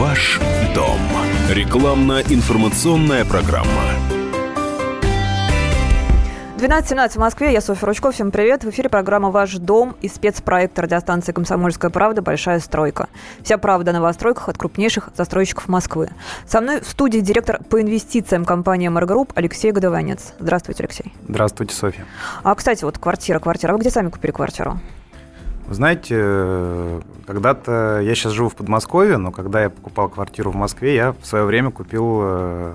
Ваш дом. Рекламно-информационная программа. 12.17 в Москве, я Софья Ручков, всем привет. В эфире программа «Ваш дом» и спецпроект радиостанции «Комсомольская правда. Большая стройка». Вся правда о новостройках от крупнейших застройщиков Москвы. Со мной в студии директор по инвестициям компании «Маргрупп» Алексей Годованец. Здравствуйте, Алексей. Здравствуйте, Софья. А, кстати, вот квартира, квартира. А вы где сами купили квартиру? Вы знаете, когда-то я сейчас живу в Подмосковье, но когда я покупал квартиру в Москве, я в свое время купил э,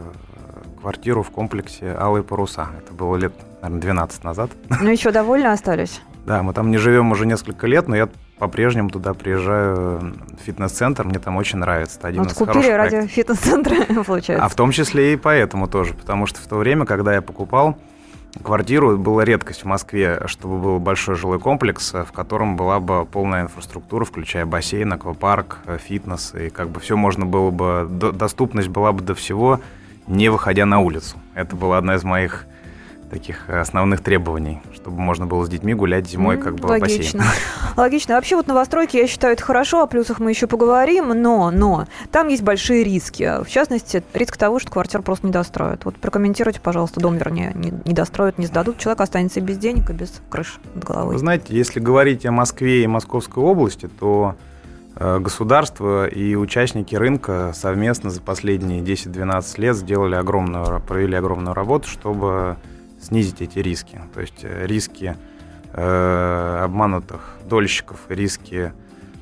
квартиру в комплексе «Алые паруса». Это было лет наверное, 12 назад. Ну, еще довольны остались? Да, мы там не живем уже несколько лет, но я по-прежнему туда приезжаю в фитнес-центр, мне там очень нравится. Это один вот из купили ради фитнес-центра, получается. А в том числе и поэтому тоже, потому что в то время, когда я покупал квартиру, была редкость в Москве, чтобы был большой жилой комплекс, в котором была бы полная инфраструктура, включая бассейн, аквапарк, фитнес, и как бы все можно было бы, доступность была бы до всего, не выходя на улицу. Это была одна из моих таких основных требований, чтобы можно было с детьми гулять зимой, как бы Логично. в бассейн. Логично. Вообще вот новостройки, я считаю, это хорошо, о плюсах мы еще поговорим, но, но там есть большие риски. В частности, риск того, что квартиру просто не достроят. Вот прокомментируйте, пожалуйста, дом, вернее, не, не достроят, не сдадут, человек останется без денег, и без крыши над головой. Вы знаете, если говорить о Москве и Московской области, то э, государство и участники рынка совместно за последние 10-12 лет сделали огромную, провели огромную работу, чтобы снизить эти риски. То есть э, риски э, обманутых дольщиков, риски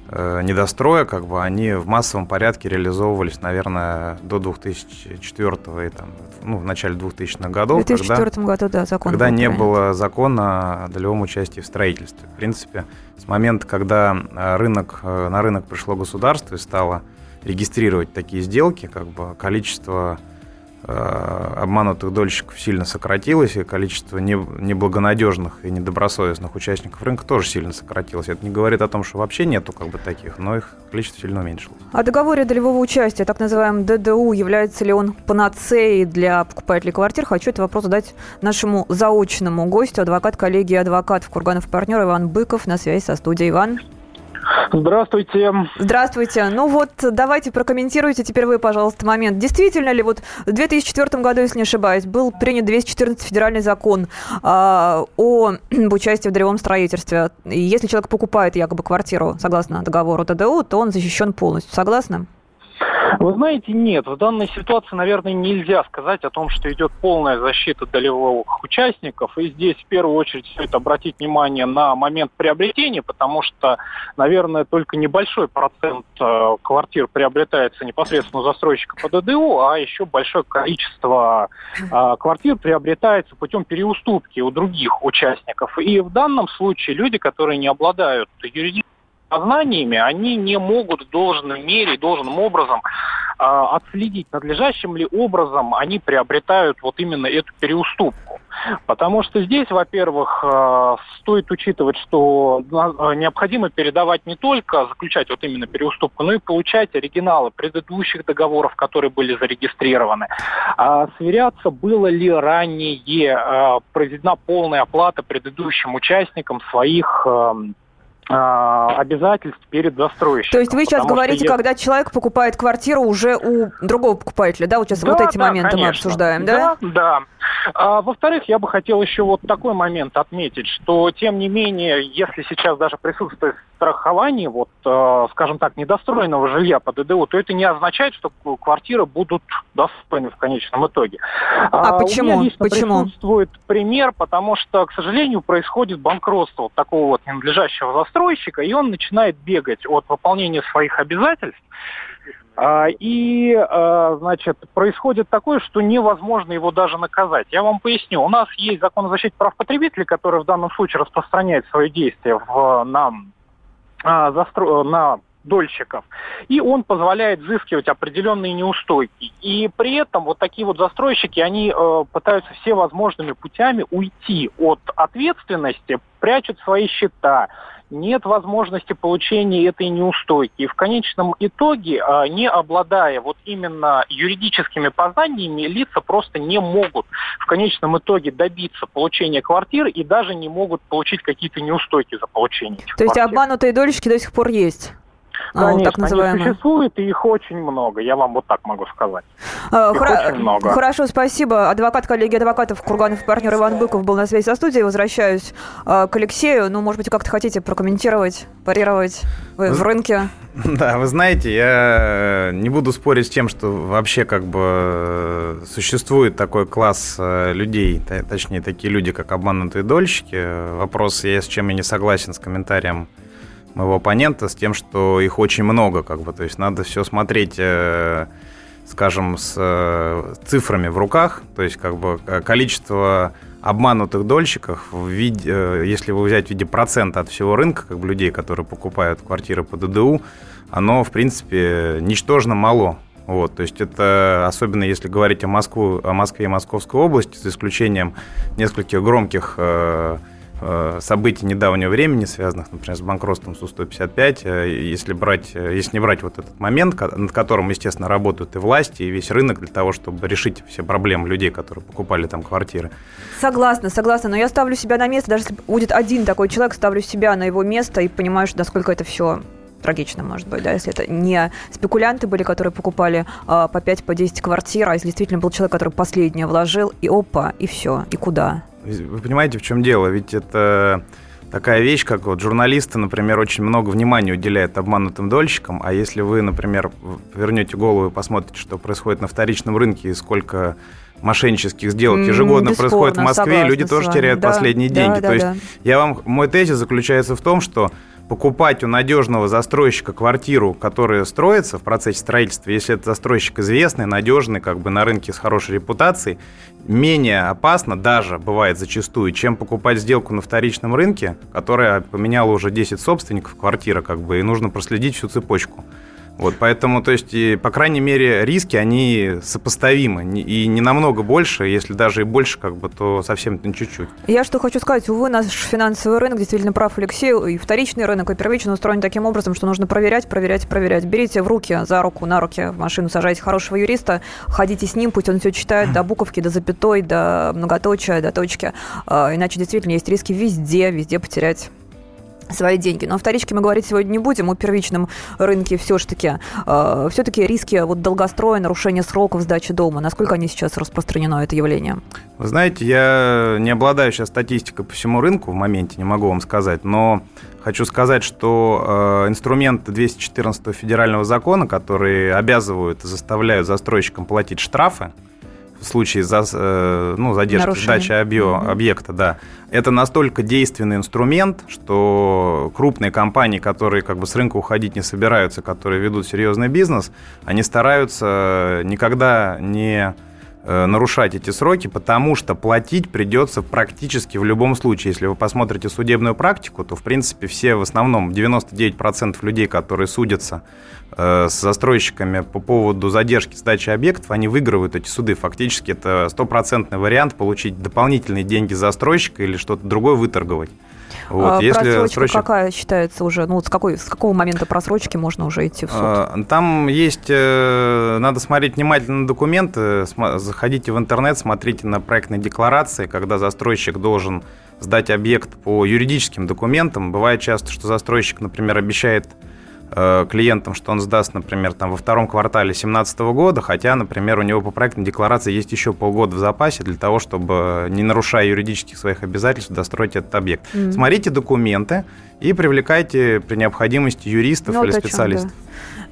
э, недостроя, как бы они в массовом порядке реализовывались, наверное, до 2004 и там, ну, в начале 2000-х годов. В 2004 когда, году, да, закон Когда не было закона о долевом участии в строительстве. В принципе, с момента, когда э, рынок, э, на рынок пришло государство и стало регистрировать такие сделки, как бы количество обманутых дольщиков сильно сократилось, и количество неблагонадежных и недобросовестных участников рынка тоже сильно сократилось. Это не говорит о том, что вообще нету как бы таких, но их количество сильно уменьшилось. О договоре долевого участия, так называемый ДДУ, является ли он панацеей для покупателей квартир? Хочу этот вопрос задать нашему заочному гостю, адвокат коллегии адвокатов Курганов партнер Иван Быков на связи со студией. Иван. Здравствуйте. Здравствуйте. Ну вот, давайте прокомментируйте теперь вы, пожалуйста, момент. Действительно ли вот в 2004 году, если не ошибаюсь, был принят 214 федеральный закон э, о участии в долевом строительстве? И если человек покупает якобы квартиру согласно договору ТДУ, то он защищен полностью. Согласны? Вы знаете, нет. В данной ситуации, наверное, нельзя сказать о том, что идет полная защита долевых участников. И здесь в первую очередь стоит обратить внимание на момент приобретения, потому что, наверное, только небольшой процент э, квартир приобретается непосредственно у застройщика по ДДУ, а еще большое количество э, квартир приобретается путем переуступки у других участников. И в данном случае люди, которые не обладают юридическим познаниями, они не могут в должной мере, должным образом э, отследить, надлежащим ли образом они приобретают вот именно эту переуступку. Потому что здесь, во-первых, э, стоит учитывать, что э, необходимо передавать не только заключать вот именно переуступку, но и получать оригиналы предыдущих договоров, которые были зарегистрированы. А сверяться, было ли ранее произведена полная оплата предыдущим участникам своих а, обязательств перед застройщиком. То есть вы сейчас говорите, я... когда человек покупает квартиру уже у другого покупателя, да? Вот сейчас да, вот эти да, моменты конечно. мы обсуждаем, да? Да, да. А, во-вторых, я бы хотел еще вот такой момент отметить, что тем не менее, если сейчас даже присутствует страхование, вот, э, скажем так, недостроенного жилья по ДДУ, то это не означает, что квартиры будут достойны в конечном итоге. А, а почему? У меня лично почему? присутствует пример, потому что, к сожалению, происходит банкротство вот такого вот ненадлежащего застройщика, и он начинает бегать от выполнения своих обязательств и, а, значит, происходит такое, что невозможно его даже наказать. Я вам поясню. У нас есть закон о защите прав потребителей, который в данном случае распространяет свои действия в, на, а, застро... на дольщиков. И он позволяет взыскивать определенные неустойки. И при этом вот такие вот застройщики, они э, пытаются всевозможными путями уйти от ответственности, прячут свои счета, нет возможности получения этой неустойки. И в конечном итоге, а, не обладая вот именно юридическими познаниями, лица просто не могут в конечном итоге добиться получения квартир и даже не могут получить какие-то неустойки за получение То квартир. есть обманутые дольщики до сих пор есть? Конечно, так называемые. они существуют, и их очень много, я вам вот так могу сказать. А, их Хра- очень много. Хорошо, спасибо. Адвокат коллеги адвокатов Курганов партнер Иван Быков был на связи со студией. Возвращаюсь э, к Алексею. Ну, может быть, как-то хотите прокомментировать, парировать вы в рынке? Да, вы знаете, я не буду спорить с тем, что вообще как бы э, существует такой класс э, людей, точнее, такие люди, как обманутые дольщики. Вопрос, я с чем я не согласен с комментарием моего оппонента, с тем, что их очень много, как бы, то есть надо все смотреть э, скажем, с цифрами в руках, то есть как бы количество обманутых дольщиков, в виде, если вы взять в виде процента от всего рынка, как бы людей, которые покупают квартиры по ДДУ, оно, в принципе, ничтожно мало. Вот, то есть это, особенно если говорить о, Москву, о Москве и Московской области, за исключением нескольких громких э, э, событий недавнего времени, связанных, например, с банкротством Су-155, э, если, брать, э, если не брать вот этот момент, над которым, естественно, работают и власти, и весь рынок для того, чтобы решить все проблемы людей, которые покупали там квартиры. Согласна, согласна, но я ставлю себя на место, даже если будет один такой человек, ставлю себя на его место и понимаю, что насколько это все трагично, может быть, да, если это не спекулянты были, которые покупали а, по 5, по 10 квартир, а если действительно был человек, который последнее вложил, и опа, и все, и куда. Вы понимаете, в чем дело? Ведь это такая вещь, как вот журналисты, например, очень много внимания уделяют обманутым дольщикам, а если вы, например, вернете голову и посмотрите, что происходит на вторичном рынке и сколько мошеннических сделок ежегодно Бесспорно, происходит в Москве, люди тоже теряют да, последние да, деньги. Да, То да. есть я вам мой тезис заключается в том, что покупать у надежного застройщика квартиру, которая строится в процессе строительства, если это застройщик известный, надежный, как бы на рынке с хорошей репутацией, менее опасно даже, бывает зачастую, чем покупать сделку на вторичном рынке, которая поменяла уже 10 собственников квартиры, как бы, и нужно проследить всю цепочку. Вот, поэтому, то есть, и, по крайней мере, риски, они сопоставимы. И не намного больше, если даже и больше, как бы, то совсем не чуть-чуть. Я что хочу сказать, увы, наш финансовый рынок, действительно прав Алексей, и вторичный рынок, и первичный устроен таким образом, что нужно проверять, проверять, проверять. Берите в руки, за руку, на руки в машину, сажайте хорошего юриста, ходите с ним, пусть он все читает до буковки, до запятой, до многоточия, до точки. А, иначе действительно есть риски везде, везде потерять свои деньги. Но о вторичке мы говорить сегодня не будем, о первичном рынке все-таки. Э, все-таки риски вот долгостроя, нарушения сроков сдачи дома, насколько они сейчас распространено, это явление? Вы знаете, я не обладаю сейчас статистикой по всему рынку в моменте, не могу вам сказать, но хочу сказать, что э, инструменты 214 федерального закона, которые обязывают и заставляют застройщикам платить штрафы, в случае за, э, ну, задержки Нарушение. сдачи объё, mm-hmm. объекта, да, это настолько действенный инструмент, что крупные компании, которые как бы с рынка уходить не собираются, которые ведут серьезный бизнес, они стараются никогда не нарушать эти сроки, потому что платить придется практически в любом случае. Если вы посмотрите судебную практику, то, в принципе, все в основном, 99% людей, которые судятся э, с застройщиками по поводу задержки сдачи объектов, они выигрывают эти суды. Фактически это стопроцентный вариант получить дополнительные деньги застройщика или что-то другое выторговать. Вот, а, если просрочка срочек... какая считается уже? Ну, вот с, какой, с какого момента просрочки можно уже идти в суд? А, там есть, э, надо смотреть внимательно документы, заходите в интернет, смотрите на проектные декларации, когда застройщик должен сдать объект по юридическим документам. Бывает часто, что застройщик, например, обещает клиентам, что он сдаст, например, там, во втором квартале 2017 года, хотя, например, у него по проектной декларации есть еще полгода в запасе для того, чтобы, не нарушая юридических своих обязательств, достроить этот объект. Mm-hmm. Смотрите документы и привлекайте при необходимости юристов ну, или специалистов. Да.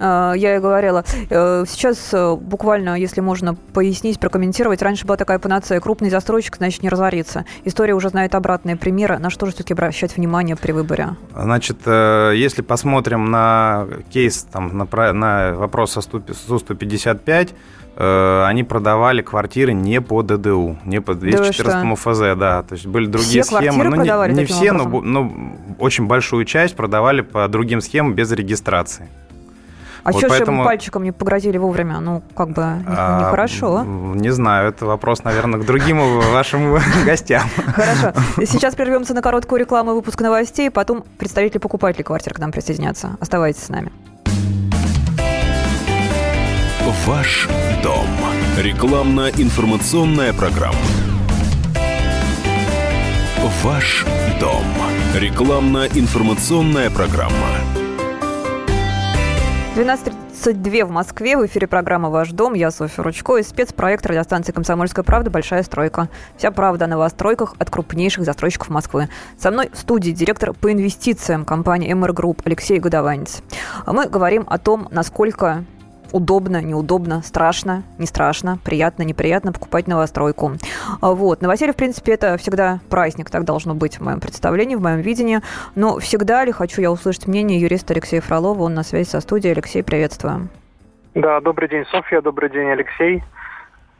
Э, я и говорила. Э, сейчас э, буквально, если можно пояснить, прокомментировать, раньше была такая панацея, крупный застройщик, значит, не разорится. История уже знает обратные примеры. На что же все-таки обращать внимание при выборе? Значит, если посмотрим на кейс, там, на, на вопрос о СУ-155, они продавали квартиры не по ДДУ, не по 214 да ФЗ, да. То есть были другие все схемы. Ну, не, не все, но, но очень большую часть продавали по другим схемам без регистрации. А вот что поэтому... же пальчиком не погрозили вовремя? Ну, как бы а, нехорошо. Не знаю, это вопрос, наверное, к другим вашим гостям. Хорошо. Сейчас прервемся на короткую рекламу и выпуск новостей, потом представители покупателей квартир к нам присоединятся. Оставайтесь с нами. Ваш дом. Рекламно-информационная программа. Ваш дом. Рекламно-информационная программа. 12.32 в Москве. В эфире программа «Ваш дом». Я Софья Ручко и спецпроект радиостанции «Комсомольская правда. Большая стройка». Вся правда о новостройках от крупнейших застройщиков Москвы. Со мной в студии директор по инвестициям компании «MR Group» Алексей Годованец. Мы говорим о том, насколько удобно, неудобно, страшно, не страшно, приятно, неприятно покупать новостройку. А вот. Новоселье, в принципе, это всегда праздник, так должно быть в моем представлении, в моем видении. Но всегда ли хочу я услышать мнение юриста Алексея Фролова, он на связи со студией. Алексей, приветствую. Да, добрый день, Софья, добрый день, Алексей.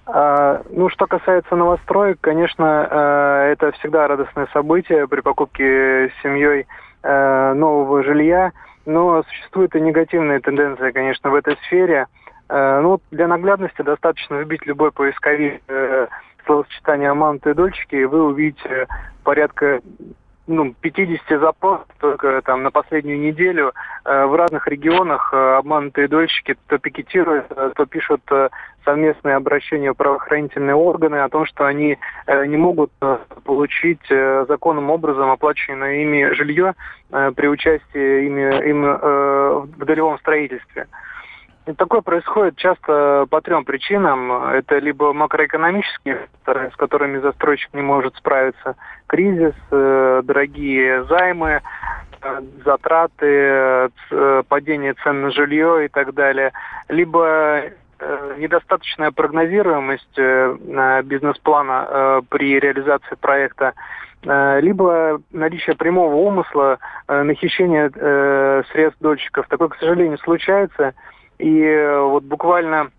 А, ну, что касается новостроек, конечно, э, это всегда радостное событие при покупке семьей э, нового жилья. Но существует и негативная тенденция, конечно, в этой сфере. Э, ну, для наглядности достаточно вбить любой поисковик э, словосочетание «манты и дольщики», и вы увидите порядка ну, 50 запросов только там на последнюю неделю э, в разных регионах э, обманутые дольщики то пикетируют, э, то пишут совместные обращения в правоохранительные органы о том, что они не могут получить законным образом оплаченное ими жилье при участии ими, им в долевом строительстве. Такое происходит часто по трем причинам. Это либо макроэкономические факторы, с которыми застройщик не может справиться, кризис, э, дорогие займы, э, затраты, э, падение цен на жилье и так далее, либо недостаточная прогнозируемость бизнес-плана при реализации проекта, либо наличие прямого умысла на хищение средств дольщиков. Такое, к сожалению, случается. И э, вот буквально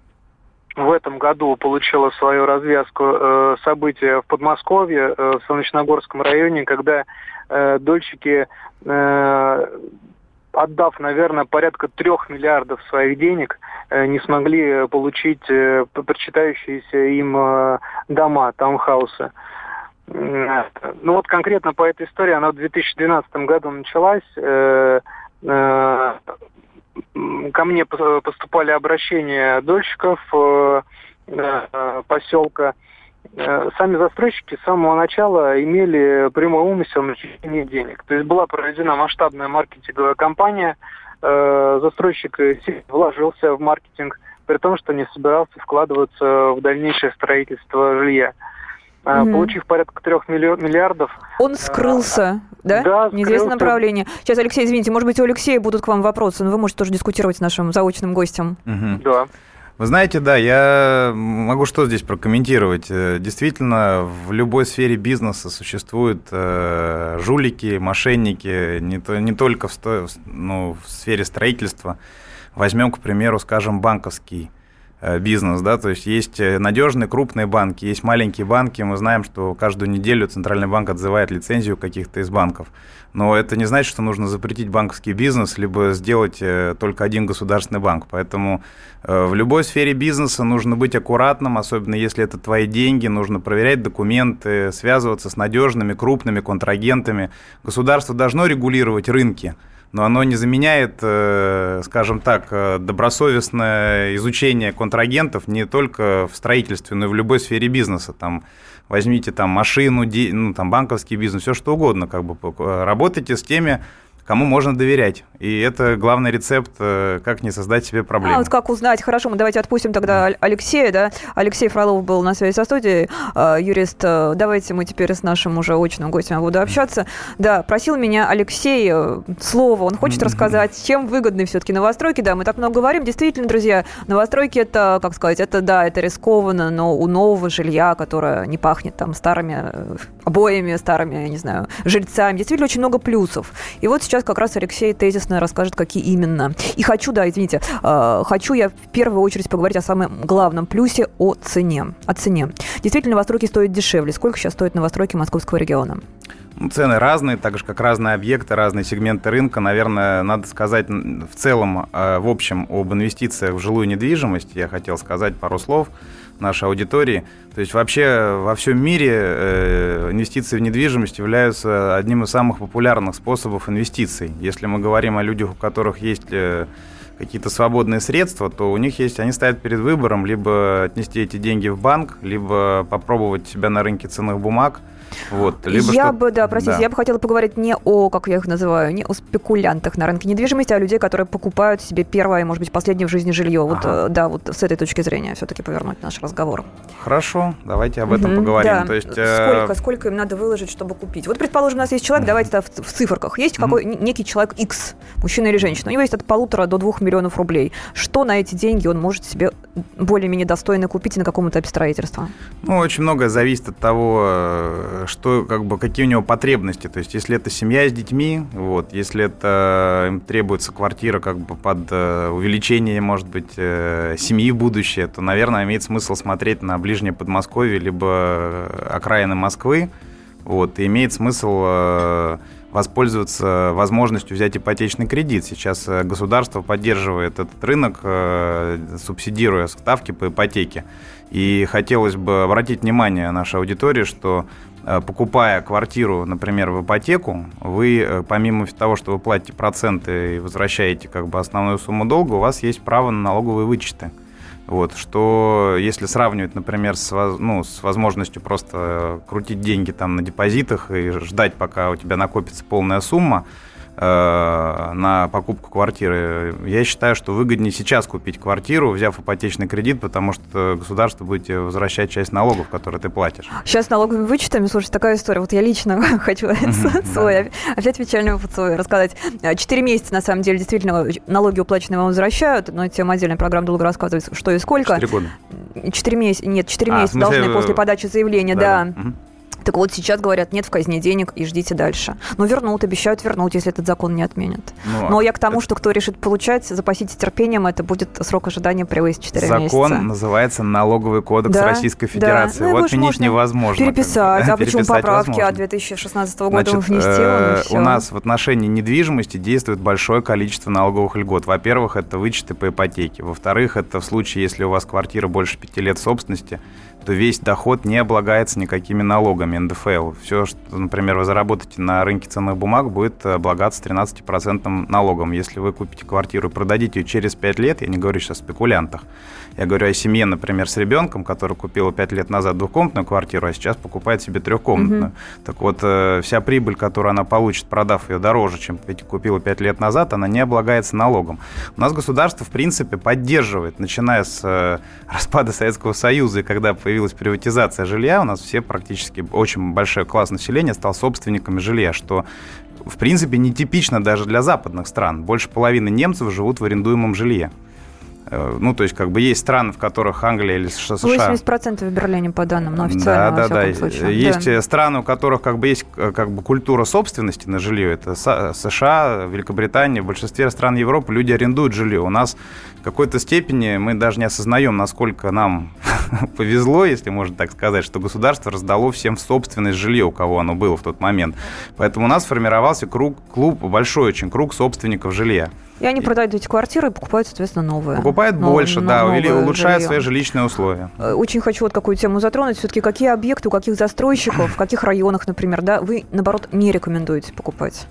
в этом году получила свою развязку э, события в Подмосковье, э, в Солнечногорском районе, когда э, дольщики, э, отдав, наверное, порядка трех миллиардов своих денег, э, не смогли получить э, причитающиеся им э, дома, таунхаусы. Ну вот конкретно по этой истории, она в 2012 году началась. Э, э, ко мне поступали обращения дольщиков э, э, поселка. Э, сами застройщики с самого начала имели прямой умысел на хищение денег. То есть была проведена масштабная маркетинговая кампания. Застройщик вложился в маркетинг, при том, что не собирался вкладываться в дальнейшее строительство жилья mm получив порядка трех миллиардов. Он скрылся, да? Да, Неизвестное направление. Сейчас, Алексей, извините, может быть, у Алексея будут к вам вопросы, но вы можете тоже дискутировать с нашим заочным гостем. Угу. Да. Вы знаете, да, я могу что здесь прокомментировать. Э, действительно, в любой сфере бизнеса существуют э, жулики, мошенники, не, то, не только в, сто, ну, в сфере строительства. Возьмем, к примеру, скажем, банковский бизнес, да, то есть есть э, надежные крупные банки, есть маленькие банки, мы знаем, что каждую неделю Центральный банк отзывает лицензию каких-то из банков, но это не значит, что нужно запретить банковский бизнес, либо сделать э, только один государственный банк, поэтому в любой сфере бизнеса нужно быть аккуратным, особенно если это твои деньги, нужно проверять документы, связываться с надежными крупными контрагентами. Государство должно регулировать рынки, но оно не заменяет, э, скажем так, э, добросовестное изучение контрагентов не только в строительстве, но и в любой сфере бизнеса. Там возьмите там машину, ну, там банковский бизнес, все что угодно, как бы работайте с теми кому можно доверять. И это главный рецепт, э, как не создать себе проблемы. А вот как узнать? Хорошо, мы давайте отпустим тогда Алексея, да? Алексей Фролов был на связи со студией, э, юрист. Э, давайте мы теперь с нашим уже очным гостем буду общаться. Да, просил меня Алексей слово, он хочет рассказать, чем выгодны все-таки новостройки. Да, мы так много говорим. Действительно, друзья, новостройки это, как сказать, это да, это рискованно, но у нового жилья, которое не пахнет там старыми обоями, старыми, я не знаю, жильцами, действительно очень много плюсов. И вот сейчас как раз Алексей тезисно расскажет, какие именно. И хочу, да, извините, э, хочу я в первую очередь поговорить о самом главном плюсе, о цене. О цене. Действительно, новостройки стоят дешевле. Сколько сейчас стоят новостройки московского региона? Цены разные, так же как разные объекты, разные сегменты рынка. Наверное, надо сказать в целом, э, в общем, об инвестициях в жилую недвижимость. Я хотел сказать пару слов нашей аудитории. То есть вообще во всем мире э, инвестиции в недвижимость являются одним из самых популярных способов инвестиций. Если мы говорим о людях, у которых есть э, какие-то свободные средства, то у них есть, они стоят перед выбором либо отнести эти деньги в банк, либо попробовать себя на рынке ценных бумаг – Вот, либо я что- бы, да, простите, да. я бы хотела поговорить не о, как я их называю, не о спекулянтах на рынке недвижимости, а о людей, которые покупают себе первое, может быть, последнее в жизни жилье. Вот, Ага. э, да, вот с этой точки зрения все-таки повернуть наш разговор. Хорошо, давайте об этом Мгм, поговорим. да. То есть, э, сколько, сколько им надо выложить, чтобы купить? Вот, предположим, у нас есть человек, давайте в, в циферках. Есть какой некий человек X, мужчина или женщина. У него есть от полутора до двух миллионов рублей. Что на эти деньги он может себе более-менее достойно купить и на каком этапе строительства? Ну, очень многое зависит от того, э, что, как бы, какие у него потребности. То есть, если это семья с детьми, вот, если это им требуется квартира как бы под э, увеличение, может быть, э, семьи будущее, то, наверное, имеет смысл смотреть на ближнее Подмосковье, либо э, окраины Москвы. Вот, и имеет смысл воспользоваться возможностью взять ипотечный кредит. Сейчас государство поддерживает этот рынок, субсидируя ставки по ипотеке. И хотелось бы обратить внимание нашей аудитории, что покупая квартиру, например, в ипотеку, вы, э, помимо того, что вы платите проценты и возвращаете как бы основную сумму долга, у вас есть право на налоговые вычеты. Вот, что если сравнивать, например, с, ну, с возможностью просто э, крутить деньги там на депозитах и ждать, пока у тебя накопится полная сумма э, на покупку квартиры, я считаю, что выгоднее сейчас купить квартиру, взяв ипотечный кредит, потому что государство будет тебе возвращать часть налогов, которые ты платишь. Сейчас налоговыми вычетами, слушай, такая история. Вот я лично хочу свой, опять печальный опыт свой рассказать. А, Четыре месяца, на самом деле, действительно, налоги уплаченные вам возвращают, но тема отдельной программы долго рассказывать, что и сколько. Четыре года. Четыре месяца, нет, четыре А, месяца должны э, после подачи заявления, да. Так вот, сейчас говорят, нет в казне денег и ждите дальше. Но вернут, обещают вернуть, если этот закон не отменят. Ну, Но я к тому, что кто решит получать, запаситесь терпением, это будет срок ожидания превысить 4 Закон месяца. называется Налоговый кодекс Да, Российской да. Федерации. Ну, его вот можно невозможно. Переписать, а почему поправки возможно. от 2016 года Значит, внести? э, у нас в отношении недвижимости действует большое количество налоговых льгот. Во-первых, это вычеты по ипотеке. Во-вторых, это в случае, если у вас квартира больше пяти лет собственности, то весь доход не облагается никакими налогами НДФЛ. Все, что, например, вы заработаете на рынке ценных бумаг, будет облагаться 13% налогом. Если вы купите квартиру и продадите ее через 5 лет, я не говорю сейчас о спекулянтах, я говорю о семье, например, с ребенком, который купила 5 лет назад двухкомнатную квартиру, а сейчас покупает себе трехкомнатную. Так вот, э, вся прибыль, которую она получит, продав ее дороже, чем купила 5 лет назад, она не облагается налогом. У нас государство, в принципе, поддерживает, начиная с э, распада Советского Союза, и когда появилась приватизация жилья, у нас все практически, очень большой класс населения стал собственниками жилья, что в принципе нетипично даже для западных стран. Больше половины немцев живут в арендуемом жилье. Э, Ну, то есть, как бы есть страны, в которых Англия или США... 80% в Берлине по данным, но официально, Да, во да, да. всяком случае. Есть Да. э, страны, у которых как бы есть э, как бы культура собственности на жилье. Это США, Великобритания, в большинстве стран Европы люди арендуют жилье. У нас в какой-то степени мы даже не осознаем, насколько нам повезло, если можно так сказать, что государство раздало всем в собственность жилье, у кого оно было в тот момент. Поэтому у нас формировался круг, клуб, большой очень круг собственников жилья. И они продают эти квартиры и покупают, соответственно, новые. Покупают Но- больше, но- да, новое или улучшают жилье. свои жилищные условия. Э, Очень хочу вот какую тему затронуть. Все-таки какие объекты, у каких застройщиков, в каких районах, например, да, вы, наоборот, не рекомендуете покупать?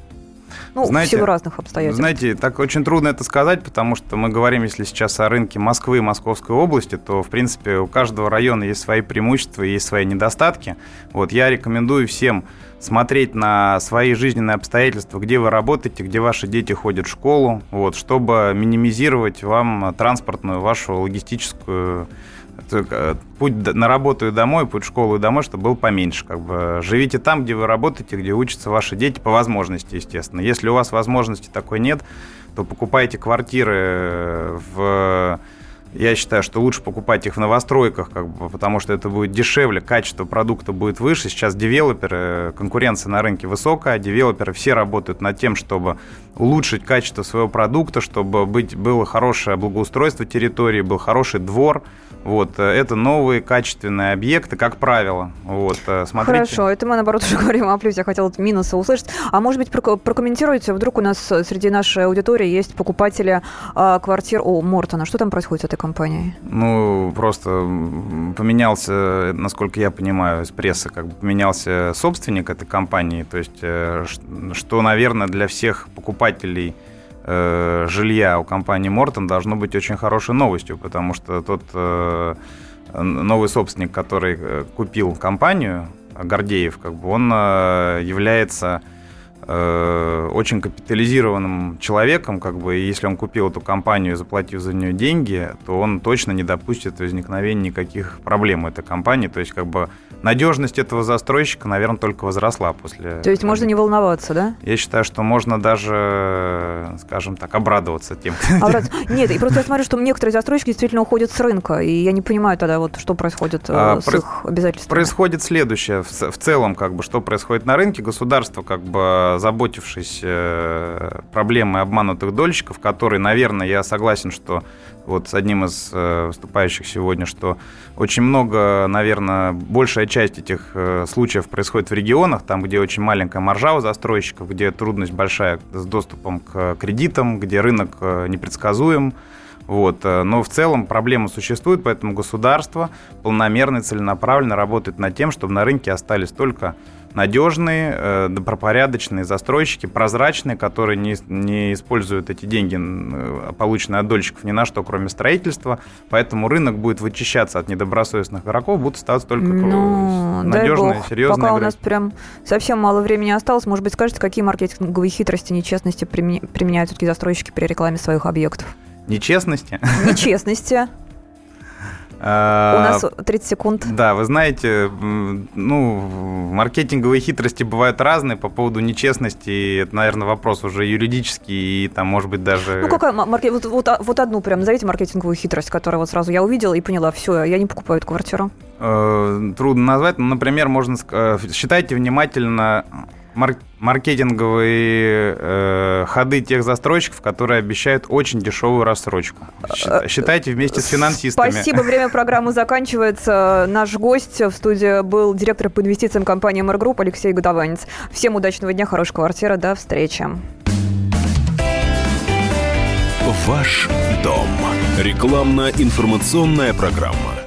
Ну, в Знаете, силу разных обстоятельств. Знаете, так очень трудно это сказать, потому что мы говорим, если сейчас о рынке Москвы и Московской области, то, в принципе, у каждого района есть свои преимущества и есть свои недостатки. Вот я рекомендую всем смотреть на свои жизненные обстоятельства, где вы работаете, где ваши дети ходят в школу, вот, чтобы минимизировать вам транспортную, вашу логистическую путь д- на работу и домой, путь в школу и домой, чтобы был поменьше. Как бы. Живите там, где вы работаете, где учатся ваши дети, по возможности, естественно. Если у вас возможности такой нет, то покупайте квартиры в... Я считаю, что лучше покупать их в новостройках, как бы, потому что это будет дешевле, качество продукта будет выше. Сейчас девелоперы, конкуренция на рынке высокая, девелоперы все работают над тем, чтобы улучшить качество своего продукта, чтобы быть, было хорошее благоустройство территории, был хороший двор. Вот, э, это новые качественные объекты, как правило. Вот, э, смотрите. Хорошо, это мы, наоборот, уже говорим о плюсе. Я хотела минусы услышать. А может быть, проко- прокомментируйте, вдруг у нас э, среди нашей аудитории есть покупатели а, квартир у Мортона. Что там происходит с этой компанией? Ну, просто поменялся, насколько я понимаю, из прессы, как бы поменялся собственник этой компании. То есть, что, наверное, для всех покупателей э, жилья у компании Мортон должно быть очень хорошей новостью, потому что тот э, новый собственник, который э, купил компанию, Гордеев, как бы он э, является э, очень капитализированным человеком, как бы, и если он купил эту компанию и заплатил за нее деньги, то он точно не допустит возникновения никаких проблем этой компании. То есть, как бы, надежность этого застройщика, наверное, только возросла после... То есть можно не волноваться, да? Я считаю, что можно даже, скажем так, обрадоваться тем. Обрадоваться. Нет, и просто я смотрю, что некоторые застройщики действительно уходят с рынка, и я не понимаю тогда, вот что происходит э, а, с про... их обязательствами. Происходит следующее. В, в целом, как бы, что происходит на рынке, государство, как бы, заботившись э, проблемой обманутых дольщиков, которые, наверное, я согласен, что вот с одним из э, выступающих сегодня, что очень много, наверное, большая часть этих э, случаев происходит в регионах, там, где очень маленькая маржа у застройщиков, где трудность большая с доступом к кредитам, где рынок непредсказуем. Вот. Но в целом проблема существует, поэтому государство полномерно и целенаправленно работает над тем, чтобы на рынке остались только надежные, э, добропорядочные застройщики, прозрачные, которые не, не используют эти деньги, э, полученные от дольщиков, ни на что, кроме строительства. Поэтому рынок будет вычищаться от недобросовестных игроков, будут оставаться только ну, надежные, бог, серьезные Пока игроки. у нас прям совсем мало времени осталось, может быть, скажете, какие маркетинговые хитрости, нечестности применяют все-таки застройщики при рекламе своих объектов? Нечестности? Нечестности. У нас 30 секунд. Да, вы знаете, ну, маркетинговые хитрости бывают разные по поводу нечестности. Это, наверное, вопрос уже юридический и там, может быть, даже... Ну, какая маркет... вот, вот, вот одну прям назовите маркетинговую хитрость, которую вот сразу я увидела и поняла, все, я не покупаю эту квартиру. Э, трудно назвать, но, например, можно... Э, считайте внимательно мар- маркетинговые э, ходы тех застройщиков, которые обещают очень дешевую рассрочку. Э, считайте вместе с финансистами. Спасибо, время программы заканчивается. Наш гость в студии был директор по инвестициям компании MR Group Алексей Годованец. Всем удачного дня, хорошей квартиры, до встречи. Ваш дом. Рекламно-информационная программа.